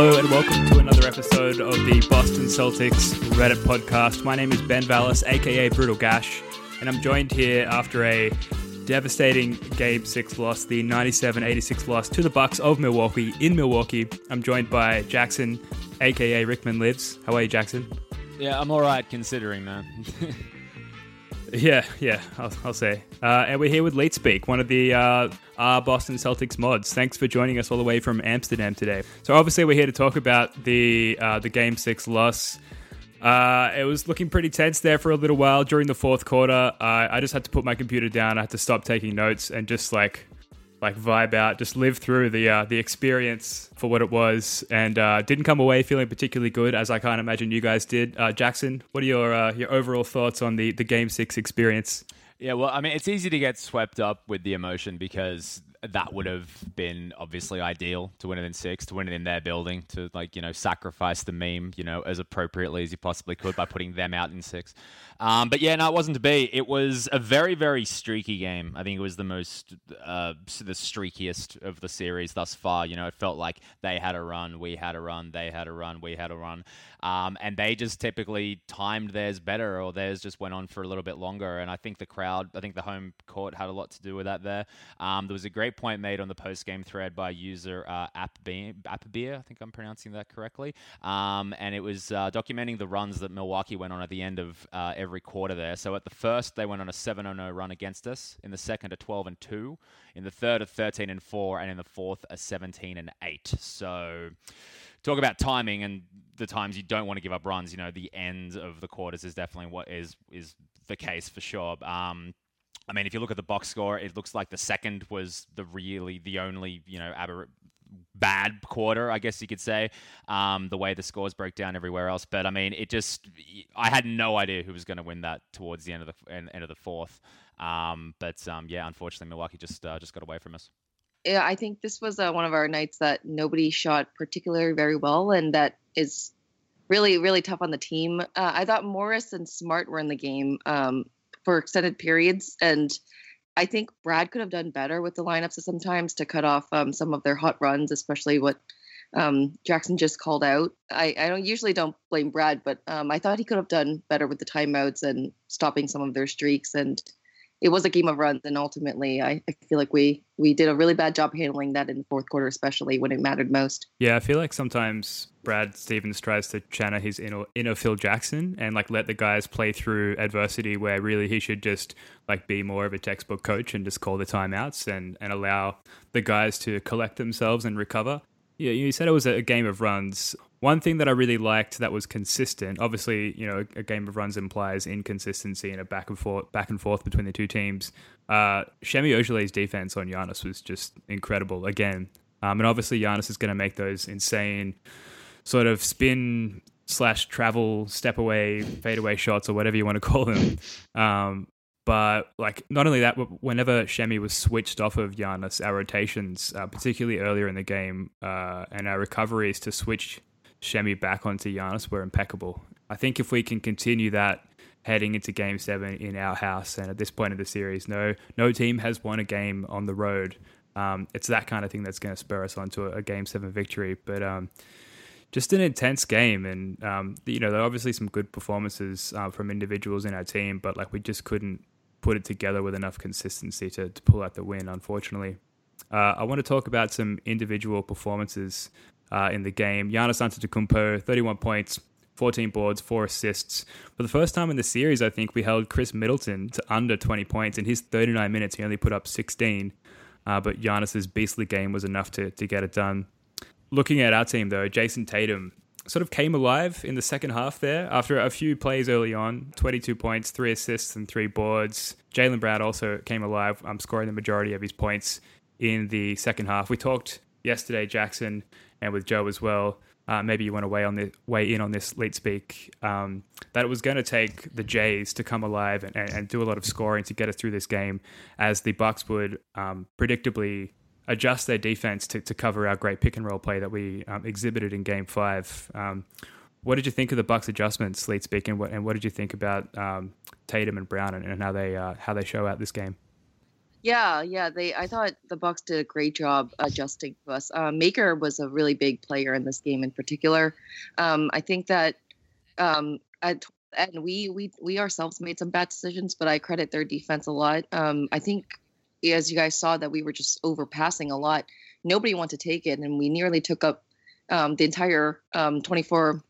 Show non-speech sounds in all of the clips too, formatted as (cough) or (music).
Hello and welcome to another episode of the Boston Celtics Reddit podcast. My name is Ben Vallis, aka Brutal Gash, and I'm joined here after a devastating Game Six loss, the 97-86 loss to the Bucks of Milwaukee in Milwaukee. I'm joined by Jackson, aka Rickman Lives. How are you, Jackson? Yeah, I'm all right considering, man. (laughs) Yeah, yeah, I'll, I'll say. Uh, and we're here with Late Speak, one of the uh, our Boston Celtics mods. Thanks for joining us all the way from Amsterdam today. So obviously we're here to talk about the uh, the Game Six loss. Uh, it was looking pretty tense there for a little while during the fourth quarter. I just had to put my computer down. I had to stop taking notes and just like like vibe out, just live through the uh, the experience for what it was, and uh, didn't come away feeling particularly good, as I can't imagine you guys did. Uh, Jackson, what are your uh, your overall thoughts on the the Game Six experience? Yeah, well, I mean, it's easy to get swept up with the emotion because that would have been obviously ideal to win it in six, to win it in their building, to like you know sacrifice the meme, you know, as appropriately as you possibly could by putting them out in six. Um, but yeah, no, it wasn't to be. It was a very, very streaky game. I think it was the most, uh, the streakiest of the series thus far. You know, it felt like they had a run, we had a run, they had a run, we had a run. Um, and they just typically timed theirs better, or theirs just went on for a little bit longer. And I think the crowd, I think the home court had a lot to do with that there. Um, there was a great point made on the post game thread by user uh, Appbeer, I think I'm pronouncing that correctly. Um, and it was uh, documenting the runs that Milwaukee went on at the end of uh, every every quarter there. So at the first, they went on a 7 0 run against us. In the second, a 12 and 2. In the third, a 13 and 4. And in the fourth, a 17 and 8. So talk about timing and the times you don't want to give up runs. You know, the end of the quarters is definitely what is is the case for sure. Um, I mean, if you look at the box score, it looks like the second was the really the only you know aber- bad quarter, I guess you could say, um, the way the scores broke down everywhere else. But I mean, it just I had no idea who was going to win that towards the end of the end, of the fourth. Um, but um, yeah, unfortunately, Milwaukee just uh, just got away from us. Yeah, I think this was uh, one of our nights that nobody shot particularly very well, and that is really really tough on the team. Uh, I thought Morris and Smart were in the game um, for extended periods, and I think Brad could have done better with the lineups sometimes to cut off um, some of their hot runs, especially what um, Jackson just called out. I, I don't usually don't blame Brad, but um, I thought he could have done better with the timeouts and stopping some of their streaks. And it was a game of runs, and ultimately, I, I feel like we we did a really bad job handling that in the fourth quarter, especially when it mattered most. Yeah, I feel like sometimes Brad Stevens tries to channel his inner, inner Phil Jackson and like let the guys play through adversity, where really he should just like be more of a textbook coach and just call the timeouts and and allow the guys to collect themselves and recover. Yeah, you said it was a game of runs. One thing that I really liked that was consistent. Obviously, you know, a game of runs implies inconsistency and a back and forth, back and forth between the two teams. Uh, Semi Ojeleye's defense on Giannis was just incredible again, um, and obviously Giannis is going to make those insane sort of spin slash travel step away fade away shots or whatever you want to (laughs) call them. Um, but like not only that, whenever Shemi was switched off of Giannis, our rotations, uh, particularly earlier in the game, uh, and our recoveries to switch Shemi back onto Giannis were impeccable. I think if we can continue that heading into Game Seven in our house, and at this point of the series, no no team has won a game on the road. Um, it's that kind of thing that's going to spur us onto a, a Game Seven victory. But um, just an intense game, and um, you know there are obviously some good performances uh, from individuals in our team, but like we just couldn't put it together with enough consistency to, to pull out the win, unfortunately. Uh, I want to talk about some individual performances uh, in the game. Giannis Antetokounmpo, 31 points, 14 boards, four assists. For the first time in the series, I think we held Khris Middleton to under 20 points. In his 39 minutes, he only put up 16. Uh, but Giannis's beastly game was enough to, to get it done. Looking at our team, though, Jayson Tatum sort of came alive in the second half there after a few plays early on 22 points, three assists, and three boards. Jaylen Brown also came alive, um, scoring the majority of his points in the second half. We talked yesterday, Jackson, and with Joe as well. Uh, maybe you want to weigh on the in on this lead speak um, that it was going to take the Jays to come alive and, and, and, do a lot of scoring to get us through this game, as the Bucks would um, predictably adjust their defense to, to cover our great pick and roll play that we um, exhibited in Game Five. Um, what did you think of the Bucks adjustments, lead speak, and what, and what did you think about um, Tatum and Brown and, and how they uh, how they show out this game? Yeah, yeah. They I thought the Bucks did a great job adjusting to us. Uh, Maker was a really big player in this game in particular. Um, I think that um, at, and we we we ourselves made some bad decisions, but I credit their defense a lot. Um, I think as you guys saw that we were just overpassing a lot. Nobody wanted to take it, and we nearly took up um, the entire um, 24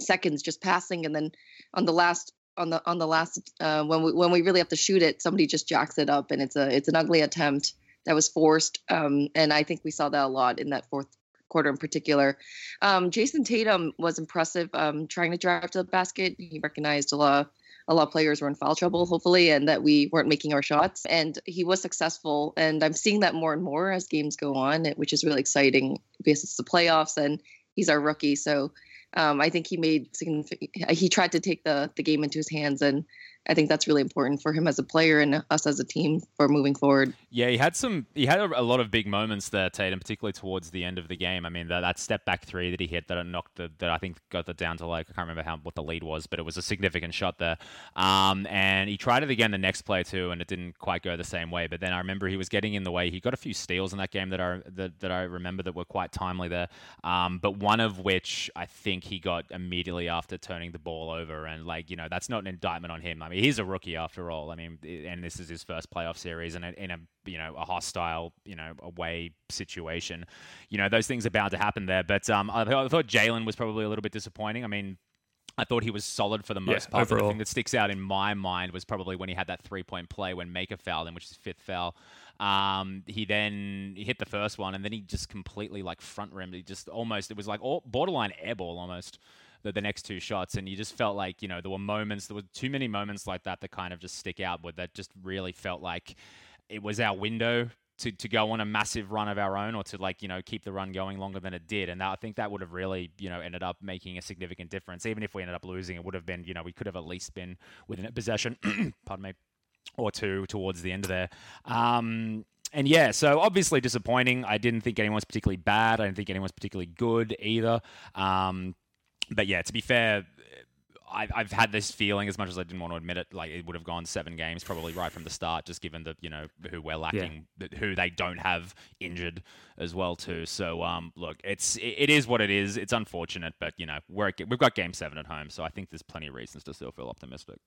seconds just passing, and then on the last on the on the last uh, when we when we really have to shoot it, somebody just jacks it up, and it's a it's an ugly attempt that was forced. Um, and I think we saw that a lot in that fourth quarter in particular. Um, Jayson Tatum was impressive, um, trying to drive to the basket. He recognized a lot. A lot of players were in foul trouble, hopefully, and that we weren't making our shots. And he was successful, and I'm seeing that more and more as games go on, which is really exciting because it's the playoffs and he's our rookie. So um, I think he made significant, he tried to take the the game into his hands and I think that's really important for him as a player and us as a team for moving forward. Yeah, he had some. He had a, a lot of big moments there, Tatum, particularly towards the end of the game. I mean, that, that step back three that he hit that knocked the, that I think got the down to like I can't remember how what the lead was, but it was a significant shot there. Um, and he tried it again the next play too, and it didn't quite go the same way. But then I remember he was getting in the way. He got a few steals in that game that I that, that I remember that were quite timely there. Um, but one of which I think he got immediately after turning the ball over, and like you know that's not an indictment on him. I mean mean, he's a rookie after all. I mean, and this is his first playoff series, and in a you know a hostile you know away situation. You know, those things are bound to happen there. But um, I, I thought Jaylen was probably a little bit disappointing. I mean. I thought he was solid for the most yeah, part. Overall. the thing that sticks out in my mind was probably when he had that three point play when Maker fouled him, which is fifth foul. Um, he then hit the first one, and then he just completely like front rimmed. He just almost it was like all, borderline airball almost the, the next two shots, and you just felt like you know there were moments, there were too many moments like that that kind of just stick out, but that just really felt like it was our window to, to go on a massive run of our own or to like you know keep the run going longer than it did. And that, i think that would have really you know ended up making a significant difference. Even if we ended up losing it would have been you know we could have at least been within a possession. (clears throat) Pardon me or two towards the end of there um, and yeah, so obviously disappointing. I didn't think anyone was particularly bad. I didn't think anyone was particularly good either. Um, but yeah, to be fair, I've, I've had this feeling as much as I didn't want to admit it, like it would have gone seven games probably right from the start, just given the you know who we're lacking, yeah. who they don't have injured as well too. So um, look, it's it is what it is. It's unfortunate, but you know we're we've got game seven at home, so I think there's plenty of reasons to still feel optimistic.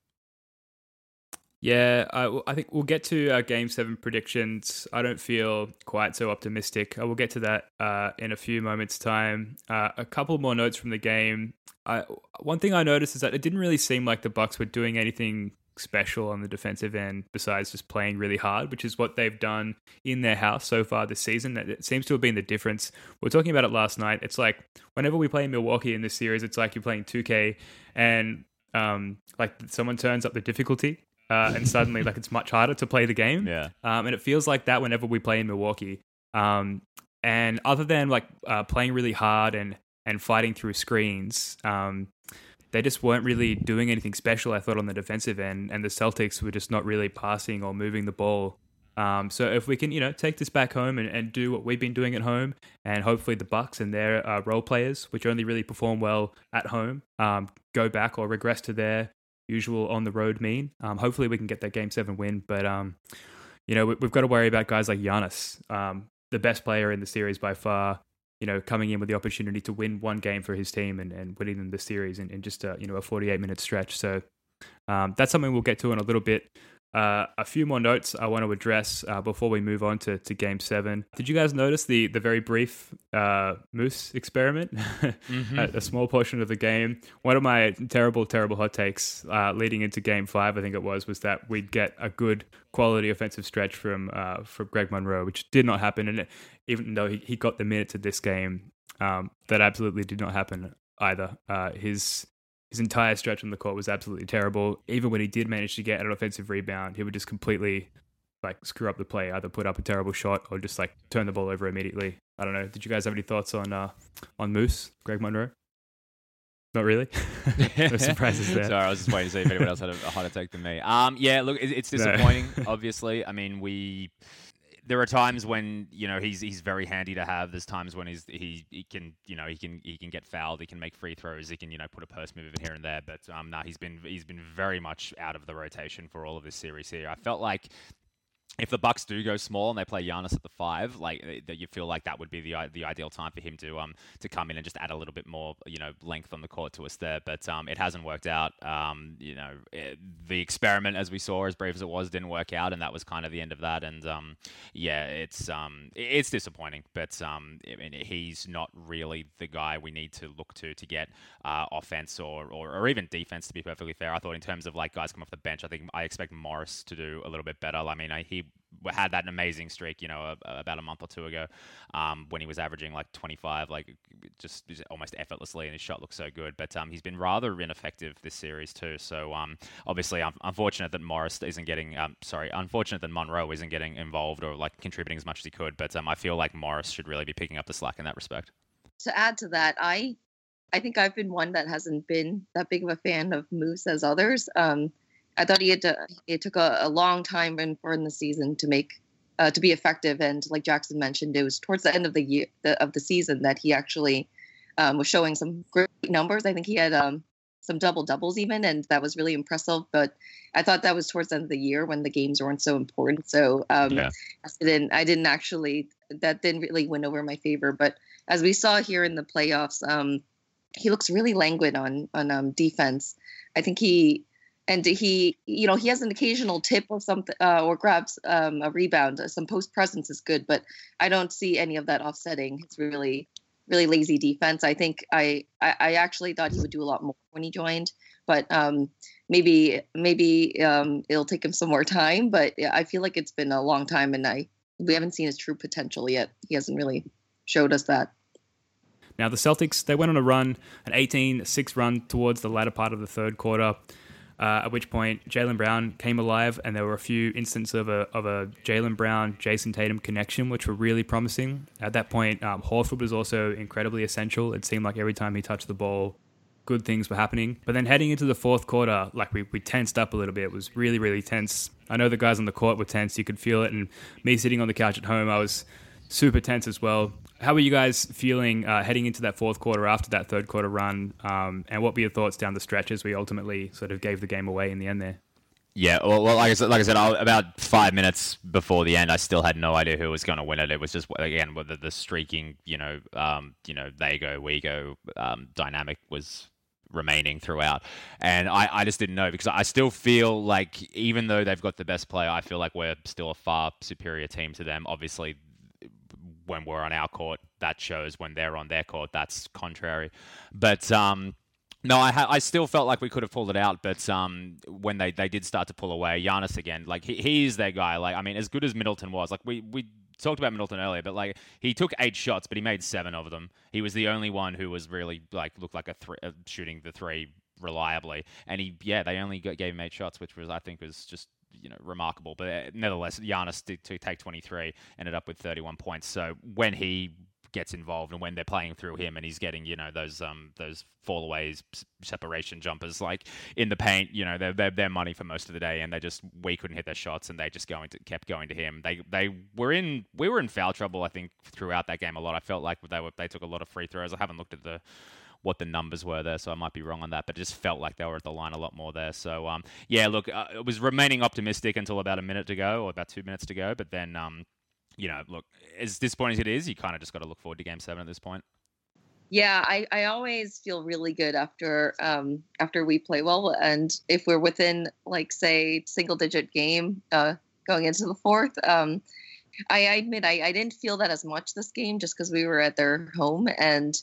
Yeah, I, I think we'll get to our game seven predictions. I don't feel quite so optimistic. I will get to that uh, in a few moments' time. Uh, a couple more notes from the game. I, one thing I noticed is that it didn't really seem like the Bucks were doing anything special on the defensive end besides just playing really hard, which is what they've done in their house so far this season. That it seems to have been the difference. We are talking about it last night. It's like whenever we play Milwaukee in this series, it's like you're playing 2K and um, like someone turns up the difficulty uh, and suddenly like it's much harder to play the game. Yeah. Um, and it feels like that whenever we play in Milwaukee. Um, and other than like uh, playing really hard and and fighting through screens, um, they just weren't really doing anything special. I thought on the defensive end, and the Celtics were just not really passing or moving the ball. Um, so if we can, you know, take this back home and, and do what we've been doing at home, and hopefully the Bucks and their uh, role players, which only really perform well at home, um, go back or regress to their usual on the road mean. Um, hopefully, we can get that game seven win. But um, you know, we, have got to worry about guys like Giannis, um, the best player in the series by far. You know, coming in with the opportunity to win one game for his team and, and winning them the series in, in just a you know a 48 minute stretch. So um, that's something we'll get to in a little bit. Uh, a few more notes I want to address uh, before we move on to, to game seven. Did you guys notice the, the very brief uh, Moose experiment? (laughs) mm-hmm. a, a, small portion of the game. One of my terrible, terrible hot takes uh, leading into game five, I think it was, was that we'd get a good quality offensive stretch from uh, from Greg Monroe, which did not happen. And even though he, he got the minutes of this game, um, that absolutely did not happen either. Uh, his his entire stretch on the court was absolutely terrible. Even when he did manage to get an offensive rebound, he would just completely like screw up the play, either put up a terrible shot or just like turn the ball over immediately. I don't know. Did you guys have any thoughts on uh, on Moose, Greg Monroe? Not really. (laughs) no surprises there. (laughs) Sorry, I was just waiting to see if anyone else had a, a hotter take than me. Um, yeah, look, it, it's disappointing. (laughs) Obviously, I mean, we there are times when you know he's he's very handy to have. There's times when he's he, he can you know he can he can get fouled. He can make free throws. He can you know put a post move here and there. But um, no, he's been he's been very much out of the rotation for all of this series here. I felt like if the Bucks do go small and they play Giannis at the five, like eh, that, you feel like that would be the the ideal time for him to um to come in and just add a little bit more you know length on the court to us there. But um it hasn't worked out. Um you know it, eh, the experiment as we saw as brave as it was didn't work out, and that was kind of the end of that. And um yeah, it's um it's disappointing, but um I mean, he's not really the guy we need to look to to get uh, offense or, or or even defense. To be perfectly fair, I thought in terms of like guys come off the bench, I think I expect Morris to do a little bit better. I mean, I, he had that amazing streak, you know, about a month or two ago, um, when he was averaging like 25, like just almost effortlessly, and his shot looks so good. But um, he's been rather ineffective this series too. So um, obviously, I'm unfortunate that Morris isn't getting, um, sorry, unfortunate that Monroe isn't getting involved or like contributing as much as he could. But um, I feel like Morris should really be picking up the slack in that respect. To add to that, I, I think I've been one that hasn't been that big of a fan of Moose as others. Um, I thought he had to. It took a, a long time in for in the season to make uh, to be effective, and like Jackson mentioned, it was towards the end of the year the, of the season that he actually um, was showing some great numbers. I think he had um, some double doubles even, and that was really impressive. But I thought that was towards the end of the year when the games weren't so important. So um, yeah. I didn't. I didn't actually. That didn't really win over my favor. But as we saw here in the playoffs, um, he looks really languid on on um, defense. I think he and he you know he has an occasional tip or something uh, or grabs um, a rebound. Some post presence is good but i don't see any of that offsetting it's really really lazy defense. I think i i, actually thought he would do a lot more when he joined but um, maybe maybe um, it'll take him some more time but i feel like it's been a long time and i we haven't seen his true potential yet. He hasn't really showed us that. Now the celtics they went on a run an 18-6 run towards the latter part of the third quarter uh, at which point Jaylen Brown came alive, and there were a few instances of a of a Jaylen Brown Jayson Tatum connection, which were really promising. At that point, um, Horford was also incredibly essential. It seemed like every time he touched the ball, good things were happening. But then heading into the fourth quarter, like we, we tensed up a little bit. It was really, really tense. I know the guys on the court were tense. You could feel it. And me sitting on the couch at home, I was super tense as well. How are you guys feeling uh, heading into that fourth quarter after that third quarter run? Um, and what were your thoughts down the stretch as we ultimately sort of gave the game away in the end there? Yeah, well, well like I said, like I said, about five minutes before the end, I still had no idea who was going to win it. It was just again whether the streaking, you know, um, you know, they go, we go, um, dynamic was remaining throughout. And I, I just didn't know because I still feel like even though they've got the best player, I feel like we're still a far superior team to them. Obviously, when we're on our court, that shows. When they're on their court, that's contrary. But um, no, I, ha- I still felt like we could have pulled it out, but um, when they, they did start to pull away, Giannis again, like he, he's their guy. Like I mean, as good as Middleton was, like we we talked about Middleton earlier, but like he took eight shots, but he made seven of them. He was the only one who was really like looked like a uh, shooting the three reliably, and he yeah they only got, gave him eight shots, which was I think was just you know remarkable. But uh, nevertheless, Giannis did to take 23, ended up with 31 points. So when he gets involved and when they're playing through him and he's getting you know those um those fallaways separation jumpers like in the paint you know they're, they're their money for most of the day and they just we couldn't hit their shots and they just going to kept going to him they they were in we were in foul trouble I think throughout that game a lot I felt like they were they took a lot of free throws I haven't looked at the what the numbers were there, so I might be wrong on that, but it just felt like they were at the line a lot more there. So um, yeah, look, uh, it was remaining optimistic until about a minute to go or about two minutes to go, but then um, you know, look, as disappointing as it is, you kind of just got to look forward to Game Seven at this point. Yeah, I, I always feel really good after um, after we play well, and if we're within like say single digit game uh, going into the fourth, um, I, I admit I, I didn't feel that as much this game just because we were at their home and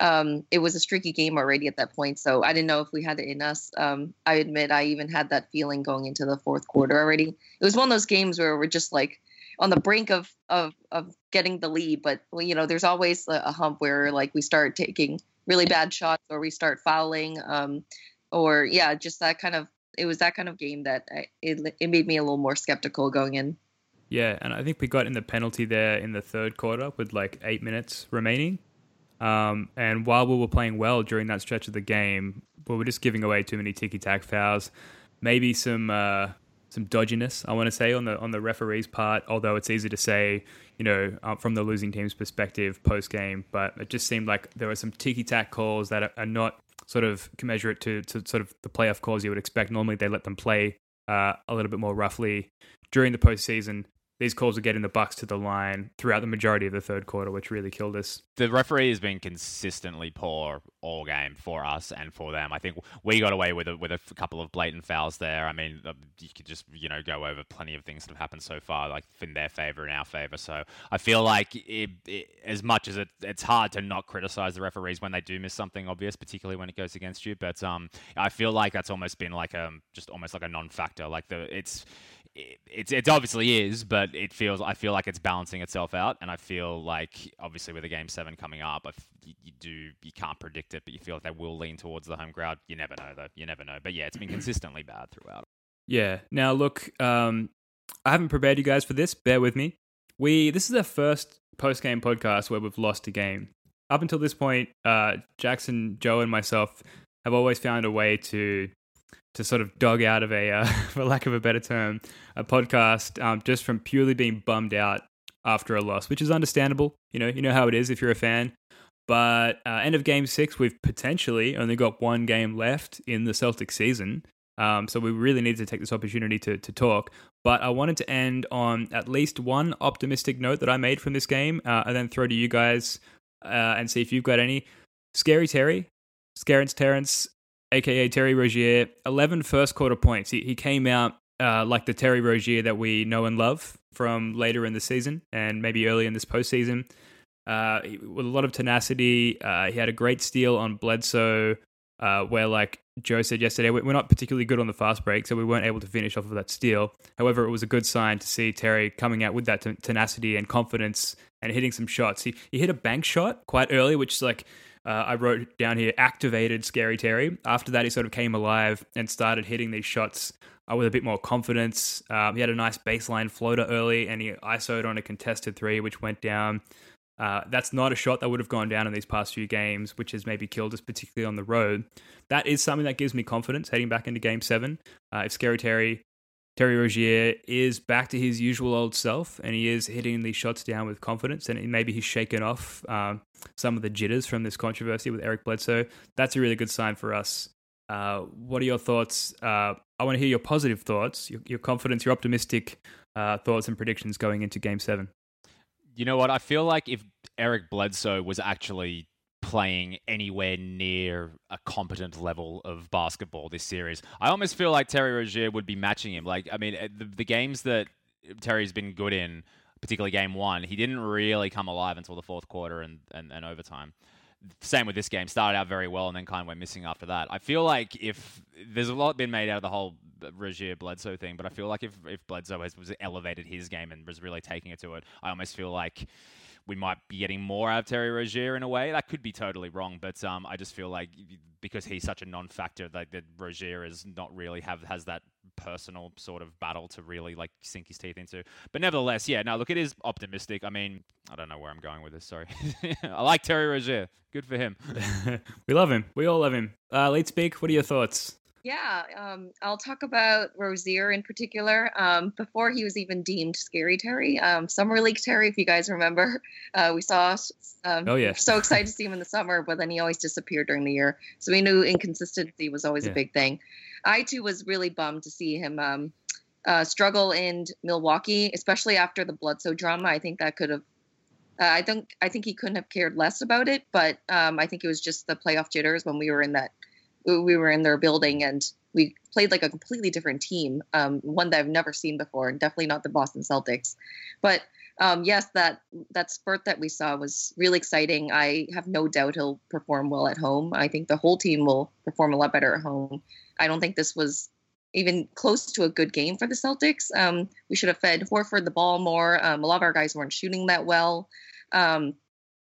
um, it was a streaky game already at that point. So I didn't know if we had it in us. Um, I admit I even had that feeling going into the fourth quarter already. It was one of those games where we're just like on the brink of of of getting the lead, but you know, there's always a, a hump where like we start taking really bad shots or we start fouling, um, or yeah, just that kind of. It was that kind of game that I, it it made me a little more skeptical going in. Yeah, and I think we got in the penalty there in the third quarter with like eight minutes remaining. Um, and while we were playing well during that stretch of the game, we were just giving away too many ticky tack fouls. Maybe some uh, some dodginess, I want to say, on the on the referee's part. Although it's easy to say, you know, uh, from the losing team's perspective post game, but it just seemed like there were some ticky tack calls that are, are, not sort of commensurate to, to sort of the playoff calls you would expect. Normally, they let them play uh, a little bit more roughly during the postseason these calls were getting the Bucks to the line throughout the majority of the third quarter, which really killed us. The referee has been consistently poor all game for us and for them. I think we got away with a, with a couple of blatant fouls there. I mean, uh, you could just you know go over plenty of things that have happened so far, like in their favor and our favor. So I feel like it, it, as much as it, it's hard to not criticize the referees when they do miss something obvious, particularly when it goes against you. But um, I feel like that's almost been like a just almost like a non-factor. Like the it's it, it obviously is, but it feels I feel like it's balancing itself out, and I feel like obviously with the game seven coming up, you, you, do you can't predict it, but you feel like they will lean towards the home crowd. You never know though. You never know. But yeah, it's been consistently bad throughout. Yeah. Now look, um, I haven't prepared you guys for this. Bear with me. We this is our first post game podcast where we've lost a game. Up until this point, uh, Jackson, Joe, and myself have always found a way to to sort of dog out of a, uh, (laughs) for lack of a better term, a podcast um, just from purely being bummed out after a loss, which is understandable. You know, you know how it is if you're a fan. But uh, end of game six, we've potentially only got one game left in the Celtic season. Um, so we really need to take this opportunity to, to talk. But I wanted to end on at least one optimistic note that I made from this game uh, and then throw to you guys uh, and see if you've got any. Scary Terry, Scarence Terrence aka Terry Rozier, 11 first quarter points. He, he came out uh, like the Terry Rozier that we know and love from later in the season and maybe early in this postseason. Uh, with a lot of tenacity, uh, he had a great steal on Bledsoe, uh, where, like Joe said yesterday, we're not particularly good on the fast break, so we weren't able to finish off of that steal. However, it was a good sign to see Terry coming out with that tenacity and confidence and hitting some shots. He, he hit a bank shot quite early, which is like uh, I wrote down here activated Scary Terry. After that, he sort of came alive and started hitting these shots uh, with a bit more confidence. Um, he had a nice baseline floater early and he ISO'd on a contested three, which went down. Uh, that's not a shot that would have gone down in these past few games, which has maybe killed us, particularly on the road. That is something that gives me confidence heading back into game seven. Uh, if Scary Terry Terry Rozier is back to his usual old self and he is hitting these shots down with confidence and maybe he's shaken off um, some of the jitters from this controversy with Eric Bledsoe. That's a really good sign for us. Uh, what are your thoughts? Uh, I want to hear your positive thoughts, your, your confidence, your optimistic uh, thoughts and predictions going into game seven. You know what? I feel like if Eric Bledsoe was actually playing anywhere near a competent level of basketball this series. I almost feel like Terry Rozier would be matching him. Like, I mean, eh, the, the games that Terry's been good in, particularly game one, he didn't really come alive until the fourth quarter and, and, and overtime. Same with this game. Started out very well and then kind of went missing after that. I feel like if there's a lot been made out of the whole Rozier Bledsoe thing, but I feel like if, if Bledsoe has was elevated his game and was really taking it to it, I almost feel like we might be getting more out of Terry Rozier in a way. That could be totally wrong, but um, I just feel like because he's such a non-factor, like that Rozier is not really have has that personal sort of battle to really like sink his teeth into. But nevertheless, yeah, no, look, it is optimistic. I mean, I don't know where I'm going with this. Sorry, (laughs) I like Terry Rozier. Good for him. (laughs) we love him. We all love him. Uh, Speak, what are your thoughts? Yeah, um, I'll talk about Rozier in particular. Um, before he was even deemed Scary Terry, um, Summer League Terry, if you guys remember, (laughs) uh, we saw. Um, oh yeah. So excited to see him in the summer, but then he always disappeared during the year. So we knew inconsistency was always yeah. a big thing. I too was really bummed to see him um, uh, struggle in Milwaukee, especially after the Bledsoe drama. I think that could have Uh, I think I think he couldn't have cared less about it, but um, I think it was just the playoff jitters when we were in that we were in their building and we played like a completely different team, um, one that I've never seen before, and definitely not the Boston Celtics. But um, yes, that that spurt that we saw was really exciting. I have no doubt he'll perform well at home. I think the whole team will perform a lot better at home. I don't think this was even close to a good game for the Celtics. Um, we should have fed Horford the ball more. Um, a lot of our guys weren't shooting that well. Um,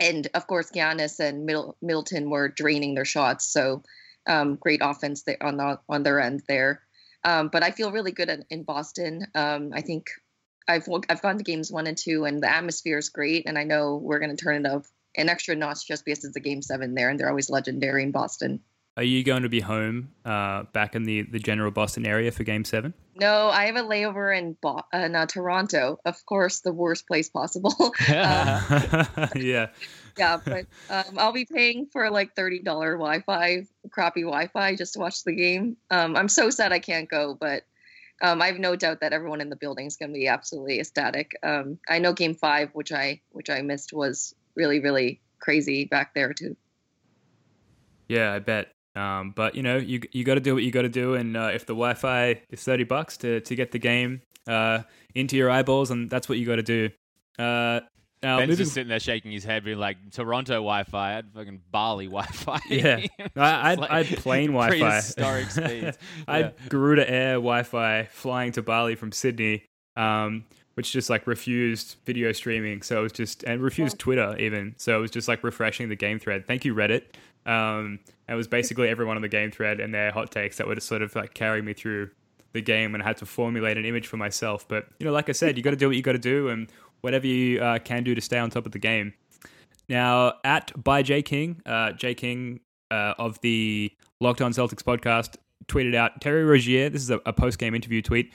and of course, Giannis and Middle- Middleton were draining their shots. So um, great offense there on the, on their end there. Um, but I feel really good at, in Boston. Um, I think I've I've gone to games one and two, and the atmosphere is great. And I know we're going to turn it up an extra notch just because it's a game seven there, and they're always legendary in Boston. Are you going to be home uh, back in the, the general Boston area for Game Seven? No, I have a layover in, Bo- in uh, Toronto. Of course, the worst place possible. (laughs) um, (laughs) yeah, yeah, but um, I'll be paying for like thirty dollar Wi-Fi, crappy Wi-Fi, just to watch the game. Um, I'm so sad I can't go, but um, I have no doubt that everyone in the building is going to be absolutely ecstatic. Um, I know Game Five, which I which I missed, was really really crazy back there too. Yeah, I bet. Um, but you know, you you got to do what you got to do, and uh, if the Wi-Fi is thirty bucks to to get the game uh, into your eyeballs, and that's what you got to do. Uh, now, Ben's moving... just sitting there shaking his head, being like, "Toronto Wi-Fi, I'd fucking Bali Wi-Fi." (laughs) Yeah, (laughs) I, would like I'd plain (laughs) Wi-Fi. Prehistoric speeds. I'd yeah. Garuda Air Wi-Fi flying to Bali from Sydney, um, which just like refused video streaming. So it was just and refused oh. Twitter even. So it was just like refreshing the game thread. Thank you Reddit. Um, it was basically everyone on the game thread and their hot takes that would sort of like carry me through the game, and I had to formulate an image for myself. But you know, like I said, you got to do what you got to do, and whatever you uh, can do to stay on top of the game. Now, at by J King, uh, J King uh, of the Locked On Celtics podcast tweeted out Terry Rozier. This is a, a post game interview tweet.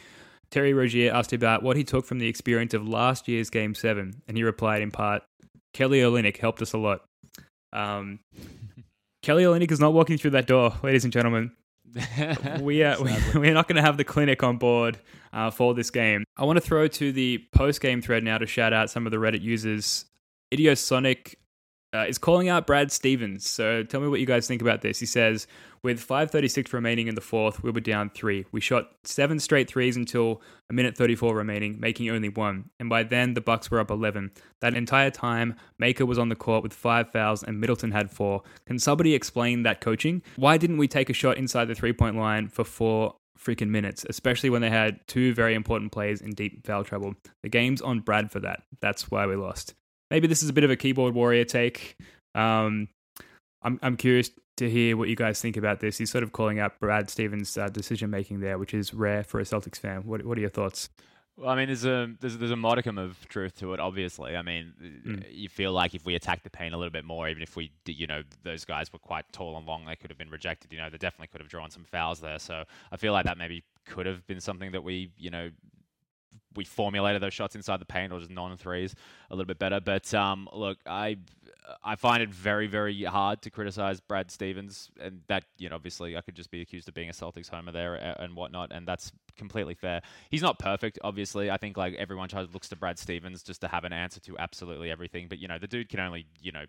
Terry Rozier asked about what he took from the experience of last year's Game Seven, and he replied in part, "Kelly Olynyk helped us a lot." Um, (laughs) Kelly Olynyk is not walking through that door, ladies and gentlemen. (laughs) we are (laughs) we're not going to have the clinic on board uh, for this game. I want to throw to the post game thread now to shout out some of the Reddit users. Idiosonic uh, is calling out Brad Stevens. So tell me what you guys think about this. He says, with 5:36 remaining in the fourth, we were down three. We shot seven straight threes until a minute 34 remaining, making only one. And by then, the Bucks were up 11. That entire time, Maker was on the court with five fouls, and Middleton had four. Can somebody explain that coaching? Why didn't we take a shot inside the three-point line for four freaking minutes, especially when they had two very important players in deep foul trouble. The game's on Brad for that. That's why we lost. Maybe this is a bit of a keyboard warrior take. Um, I'm I'm curious to hear what you guys think about this. He's sort of calling out Brad Stevens' uh, decision making there, which is rare for a Celtics fan. What what are your thoughts? Well, I mean, there's a there's there's a modicum of truth to it. Obviously, I mean, mm. you feel like if we attack the paint a little bit more, even if we, you know, those guys were quite tall and long, they could have been rejected. You know, they definitely could have drawn some fouls there. So I feel like that maybe could have been something that we, you know, we formulated those shots inside the paint or just non threes a little bit better. But um, look, I I find it very very hard to criticize Brad Stevens, and that you know obviously I could just be accused of being a Celtics homer there and whatnot, and that's completely fair. He's not perfect, obviously. I think like everyone looks to Brad Stevens just to have an answer to absolutely everything, but you know the dude can only you know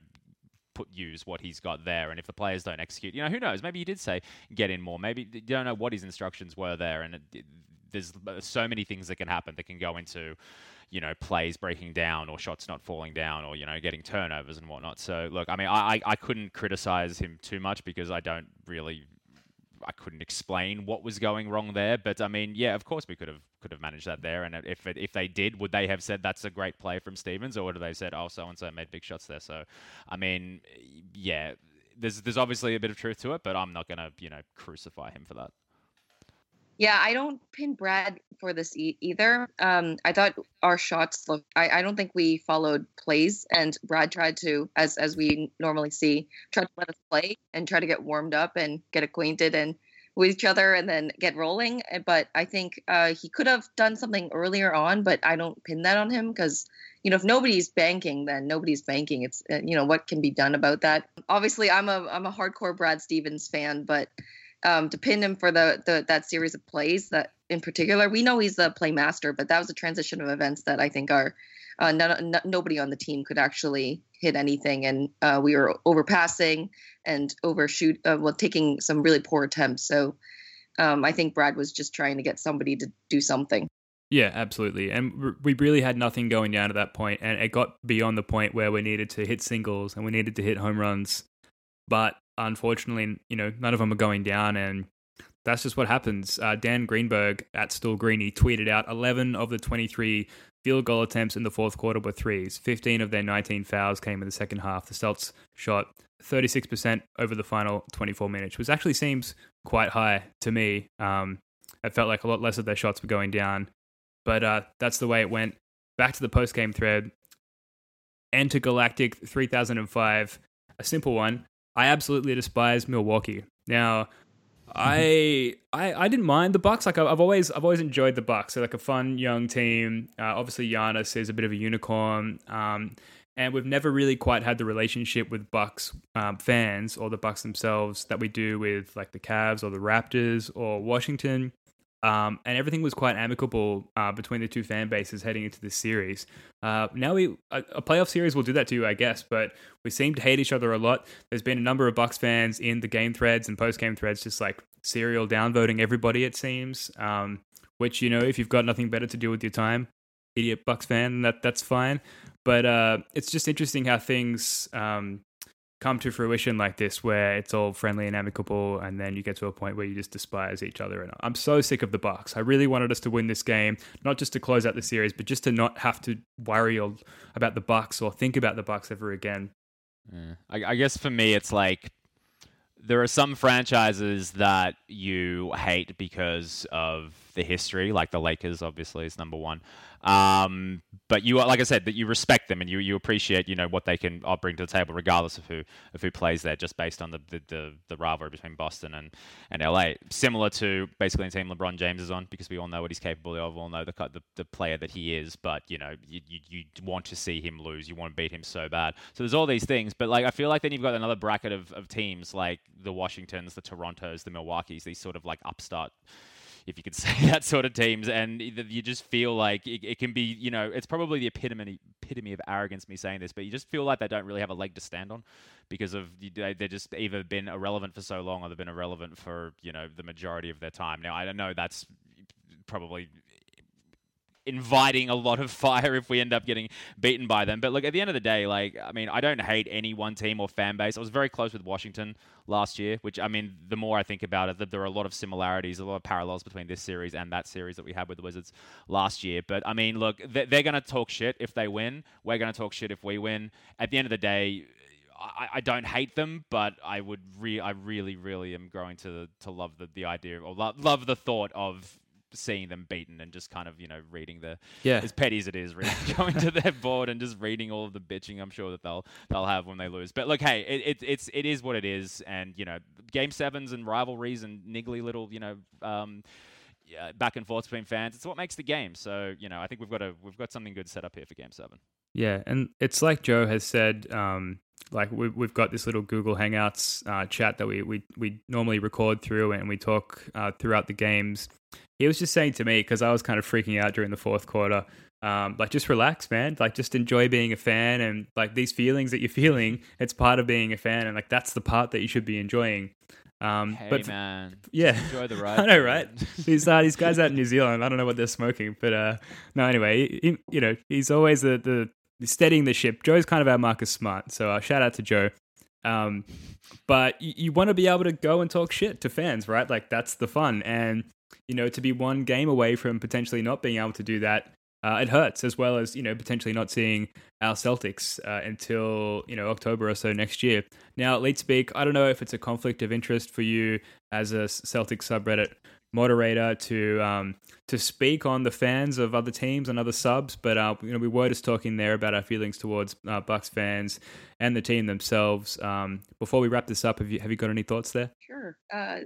put use what he's got there. And if the players don't execute, you know, who knows? Maybe he did say get in more. Maybe you don't know what his instructions were there, and it, there's uh, so many things that can happen that can go into you know plays breaking down or shots not falling down or you know getting turnovers and whatnot. So look, I mean, I I couldn't criticize him too much because I don't really. I couldn't explain what was going wrong there, but I mean, yeah, of course we could have could have managed that there. And if it, if they did, would they have said that's a great play from Stevens, or would they said, oh, so and so made big shots there? So, I mean, yeah, there's there's obviously a bit of truth to it, but I'm not gonna you know crucify him for that. Yeah, I don't pin Brad for this e- either. Um, I thought our shots looked. I, I don't think we followed plays, and Brad tried to, as as we normally see, try to let us play and try to get warmed up and get acquainted and with each other, and then get rolling. Eh, but I think uh, he could have done something earlier on, but I don't pin that on him because you know if nobody's banking, then nobody's banking. It's uh, you know what can be done about that. Obviously, I'm a I'm a hardcore Brad Stevens fan, but um, to pin him for the, the that series of plays that in particular. We know he's the playmaster, but that was a transition of events that I think are uh, nobody on the team could actually hit anything, and uh, we were overpassing and overshoot, uh, well, taking some really poor attempts. So um, I think Brad was just trying to get somebody to do something. Yeah, absolutely. And we really had nothing going down at that point, and it got beyond the point where we needed to hit singles and we needed to hit home runs. But unfortunately, you know, none of them are going down, and that's just what happens. Uh, Dan Greenberg at Still Greeny tweeted out 11 of the 23 field goal attempts in the fourth quarter were threes. 15 of their 19 fouls came in the second half. The Celts shot 36% over the final 24 minutes, which actually seems quite high to me. Um, it felt like a lot less of their shots were going down, but uh, that's the way it went. Back to the post game thread. Enter Galactic 3005, a simple one. I absolutely despise Milwaukee. Now, I, I I didn't mind the Bucks. Like I've always I've always enjoyed the Bucks. They're like a fun young team. Uh, obviously, Giannis is a bit of a unicorn. Um, and we've never really quite had the relationship with Bucks um, fans or the Bucks themselves that we do with like the Cavs or the Raptors or Washington. Um, and everything was quite amicable uh, between the two fan bases heading into this series. Uh, now we a, a, playoff series will do that too, I guess. But we seem to hate each other a lot. There's been a number of Bucks fans in the game threads and post game threads, just like serial downvoting everybody. It seems, um, which you know, if you've got nothing better to do with your time, idiot Bucks fan, that that's fine. But uh, it's just interesting how things um, come to fruition like this where it's all friendly and amicable and then you get to a point where you just despise each other. And i'm so sick of the bucks. I really wanted us to win this game not just to close out the series but just to not have to worry about the bucks or think about the bucks ever again. Yeah. I, I guess for me it's like there are some franchises that you hate because of the history, like the Lakers, obviously, is number one. Um, but you, like I said, that you respect them and you, you appreciate, you know, what they can uh, bring to the table, regardless of who of who plays there, just based on the the, the, the rivalry between Boston and, and LA. Similar to basically the team LeBron James is on, because we all know what he's capable of, we all know the the, the player that he is. But you know, you, you you want to see him lose, you want to beat him so bad. So there's all these things, but like I feel like then you've got another bracket of, of teams like the Washingtons, the Torontos, the Milwaukee's, these sort of like upstart if you could (laughs) say that sort of teams, and you just feel like it, it, can be, you know, it's probably the epitome epitome of arrogance me saying this, but you just feel like they don't really have a leg to stand on because of they've just either been irrelevant for so long or they've been irrelevant for you know the majority of their time. Now I don't know that's probably inviting a lot of (laughs) fire if we end up getting beaten by them. But look, at the end of the day, like I mean, I don't hate any one team or fan base. I was very close with Washington last year, which I mean, the more I think about it, there are a lot of similarities, a lot of parallels between this series and that series that we had with the Wizards last year. But I mean, look, they're, they're going to talk shit if they win. We're going to talk shit if we win. At the end of the day. I, I, don't hate them, but I would re- I really, really am growing to to love the, the idea or lo- love the thought of seeing them beaten and just kind of you know reading the yeah. as petty as it is really (laughs) going to their board and just reading all of the bitching I'm sure that they'll they'll have when they lose. But look hey it, it it's it is what it is. And you know game sevens and rivalries and niggly little you know um, yeah, back and forth between fans it's what makes the game. So you know I think we've got a we've got something good set up here for game seven. Yeah and it's like Joe has said um, like we've, we've got this little Google Hangouts uh, chat that we, we, we normally record through and we talk uh, throughout the games he was just saying to me because I was kind of freaking out during the fourth quarter. Um, like just relax, man. Like just enjoy being a fan and like these feelings that you're feeling. It's part of being a fan, and like that's the part that you should be enjoying. Um, hey but man, yeah, enjoy the (laughs) ride. I know, right? (laughs) these uh, these guys out in New Zealand, I don't know what they're smoking, but uh, no. Anyway, he, you know, he's always the, the steadying the ship. Joe's kind of our Marcus Smart, so uh, shout out to Joe. Um, but you, you want to be able to go and talk shit to fans, right? Like that's the fun, and you know, to be one game away from potentially not being able to do that, uh, it hurts as well as you know potentially not seeing our Celtics uh, until you know October or so next year. Now, Lead Speak, I don't know if it's a conflict of interest for you as a Celtics subreddit moderator to um, to speak on the fans of other teams and other subs, but uh, you know we were just talking there about our feelings towards uh, Bucks fans and the team themselves. Um, before we wrap this up, have you have you got any thoughts there? Sure. Uh,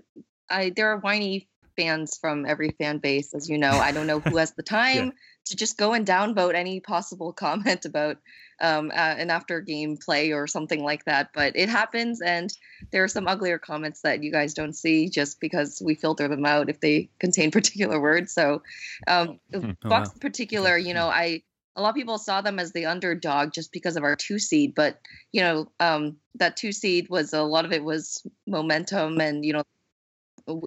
I there are whiny fans from every fan base, as you know. I don't know who has the (laughs) time yeah. to just go and downvote any possible (laughs) comment about um, uh, an after game play or something like that. But it happens, and there are some uglier comments that you guys don't see just because we filter them out if they (laughs) contain particular words. So, um, oh, Bucks wow. in particular, you know, I a lot of people saw them as the underdog just because of our two seed, but you know, um, that two seed was a lot of it was momentum and you know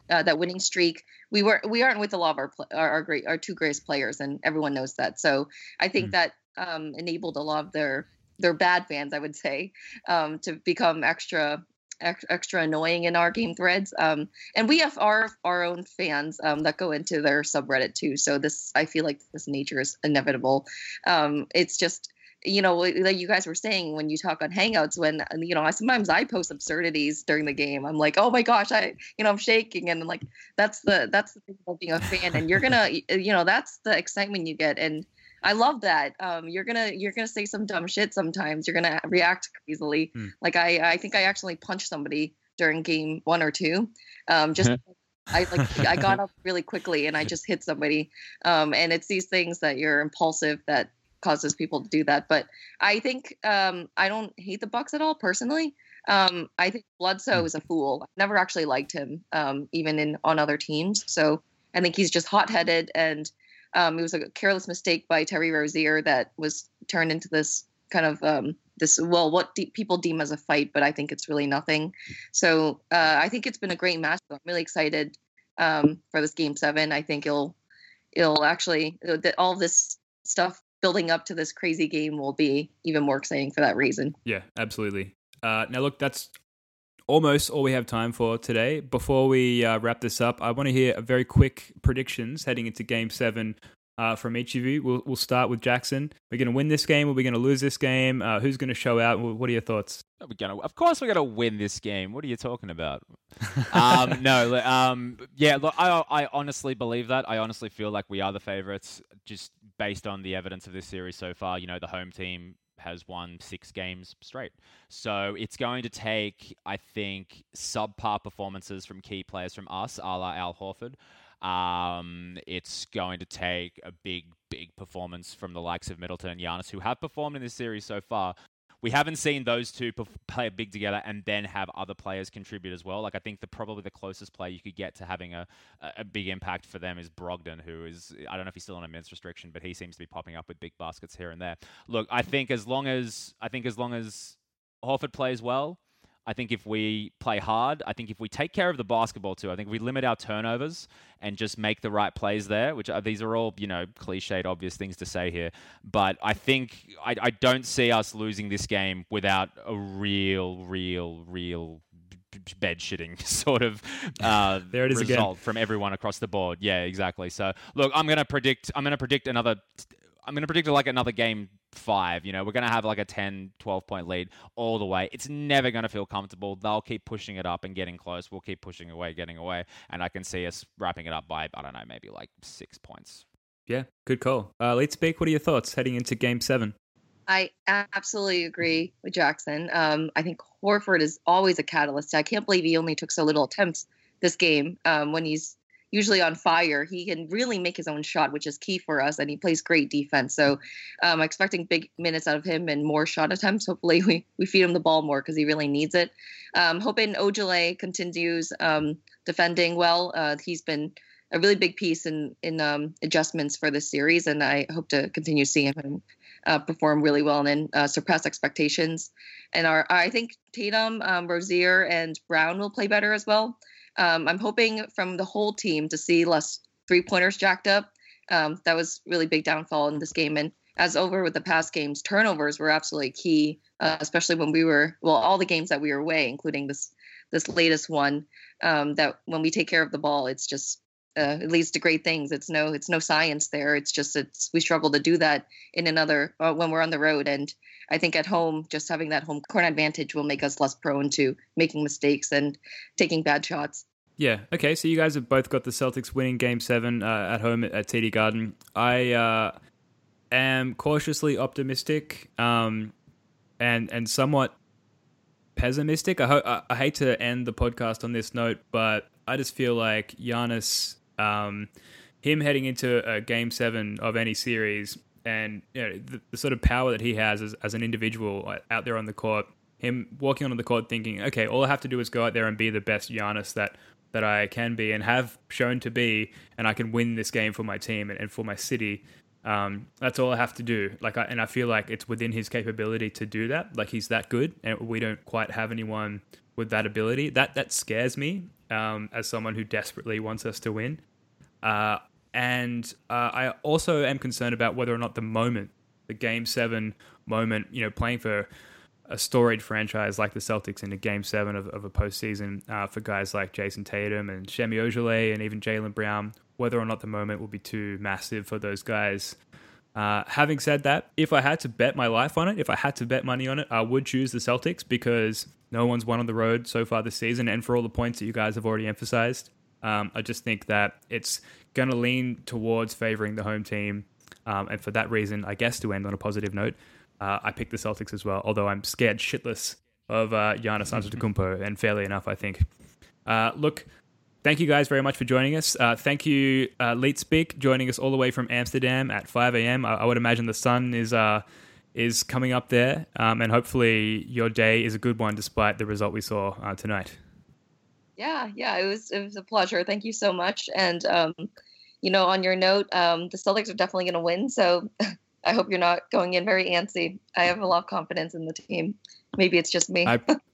uh, that winning streak. We were we aren't with a lot of our our, our great our two greatest players, and everyone knows that. So I think mm. that um, enabled a lot of their their bad fans, I would say, um, to become extra extra annoying in our game threads. Um, and we have our our own fans um, that go into their subreddit too. So this, I feel like this nature is inevitable. Um, it's just you know, like you guys were saying when you talk on Hangouts, when you know, I, sometimes I post absurdities during the game. I'm like, oh my gosh, I, you know, I'm shaking, and i'm like that's the that's the thing about being a fan, and you're gonna, (laughs) you know, that's the excitement you get, and I love that. Um, you're gonna you're gonna say some dumb shit sometimes. You're gonna react easily. Hmm. Like I I think I actually punched somebody during game one or two. Um, just (laughs) I like I got up really quickly and I just hit somebody. Um, and it's these things that you're impulsive that causes people to do that. But I think um, I don't hate the Bucks at all personally. Um, I think Bledsoe hmm. is a fool. I've never actually liked him, um, even in on other teams. So I think he's just hot headed, and um, it was a careless mistake by Terry Rozier that was turned into this kind of um, this well, what de- people deem as a fight, but I think it's really nothing. So uh, I think it's been a great match. I'm really excited um, for this game seven. I think it'll it'll actually that all this stuff building up to this crazy game will be even more exciting for that reason. Yeah, absolutely. Uh, now, look, that's almost all we have time for today. Before we uh, wrap this up, I want to hear a very quick predictions heading into Game Seven uh, from each of you. We'll, we'll start with Jackson. We're going to win this game. Are we going to lose this game? Uh, who's going to show out? What are your thoughts? We're gonna, of course, we're going to win this game. What are you talking about? (laughs) um, no, um, yeah. Look, I, I honestly believe that. I honestly feel like we are the favorites, just based on the evidence of this series so far. You know, the home team has won six games straight. So it's going to take, I think, subpar performances from key players from us, a la Al Horford. Um, it's going to take a big, big performance from the likes of Middleton and Giannis, who have performed in this series so far, we haven't seen those two play big together and then have other players contribute as well. Like I think the probably the closest player you could get to having a, a big impact for them is Brogdon, who is I don't know if he's still on a minutes restriction, but he seems to be popping up with big baskets here and there. Look, I think as long as I think as long as Horford plays well, I think if we play hard, I think if we take care of the basketball too, I think we limit our turnovers and just make the right plays there, which are, these are all, you know, cliched, obvious things to say here. But I think I, I don't see us losing this game without a real, real, real bed shitting (laughs) sort of uh, (laughs) there it is result again. from everyone across the board. Yeah, exactly. So look, I'm gonna predict. I'm gonna predict another. I'm gonna predict like another game five. You know, we're going to have like a 10, 12 point lead all the way. It's never going to feel comfortable. They'll keep pushing it up and getting close. We'll keep pushing away, getting away. And I can see us wrapping it up by, I don't know, maybe like six points. Yeah, good call. Uh, let's speak. What are your thoughts heading into game seven? I absolutely agree with Jackson. Um, I think Horford is always a catalyst. I can't believe he only took so little attempts this game um, when he's usually on fire. He can really make his own shot, which is key for us, and he plays great defense. So um, I'm expecting big minutes out of him and more shot attempts. Hopefully, we, we feed him the ball more because he really needs it. Um, hoping Ojeleye continues um, defending well. Uh, he's been a really big piece in in um, adjustments for this series, and I hope to continue seeing him uh, perform really well and uh, surpass expectations. And our I think Tatum, um, Rozier, and Brown will play better as well. Um, I'm hoping from the whole team to see less three pointers jacked up. Um, that was really big downfall in this game. And as over with the past games, turnovers were absolutely key, uh, especially when we were well, all the games that we were away, including this this latest one. Um, that when we take care of the ball, it's just uh, it leads to great things. It's no it's no science there. It's just it's we struggle to do that in another uh, when we're on the road. And I think at home, just having that home court advantage will make us less prone to making mistakes and taking bad shots. Yeah. Okay. So you guys have both got the Celtics winning Game Seven uh, at home at, TD Garden. I uh, am cautiously optimistic um, and and somewhat pessimistic. I, ho- I hate to end the podcast on this note, but I just feel like Giannis um, him heading into a game seven of any series and you know, the, the, sort of power that he has as, as an individual uh, out there on the court, him walking onto the court thinking, okay, all I have to do is go out there and be the best Giannis that that I can be and have shown to be, and I can win this game for my team and, and for my city. Um, that's all I have to do. Like, I, and I feel like it's within his capability to do that. Like, he's that good, and we don't quite have anyone with that ability. That that scares me um, as someone who desperately wants us to win. Uh, and uh, I also am concerned about whether or not the moment, the Game Seven moment, you know, playing for a storied franchise like the Celtics in a Game Seven of, of a postseason uh, for guys like Jayson Tatum and Semi Ojeleye and even Jaylen Brown, whether or not the moment will be too massive for those guys. Uh, having said that, if I had to bet my life on it, if I had to bet money on it, I would choose the Celtics because no one's won on the road so far this season, and for all the points that you guys have already emphasized, um, I just think that it's going to lean towards favoring the home team. Um, and for that reason, I guess to end on a positive note, uh, I picked the Celtics as well, although I'm scared shitless of uh, Giannis Antetokounmpo, and fairly enough, I think. Uh, look, thank you guys very much for joining us. Uh, thank you, uh, Leet Speak, joining us all the way from Amsterdam at 5 a.m. I, I would imagine the sun is uh, is coming up there, um, and hopefully your day is a good one despite the result we saw uh, tonight. Yeah, yeah, it was it was a pleasure. Thank you so much. And um, you know, on your note, um, the Celtics are definitely going to win. So (laughs) I hope you're not going in very antsy. I have a lot of confidence in the team. Maybe it's just me. I, (laughs)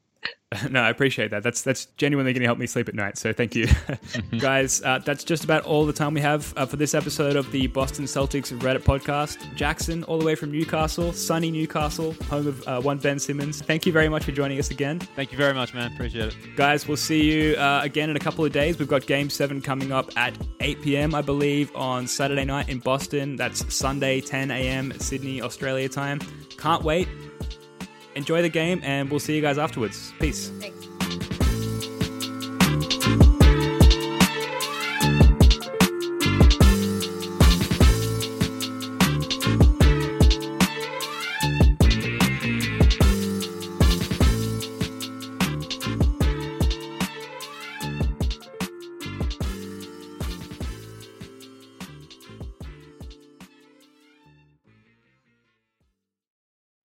(laughs) no, I appreciate that. That's that's genuinely going to help me sleep at night. So thank you, (laughs) guys. Uh, that's just about all the time we have uh, for this episode of the Boston Celtics Reddit podcast. Jackson, all the way from Newcastle, sunny Newcastle, home of uh, one Ben Simmons. Thank you very much for joining us again. Thank you very much, man. Appreciate it, guys. We'll see you uh, again in a couple of days. We've got Game Seven coming up at 8 p.m. I believe on Saturday night in Boston. That's Sunday 10 a.m. Sydney Australia time. Can't wait enjoy the game, and we'll see you guys afterwards. Peace. Thanks.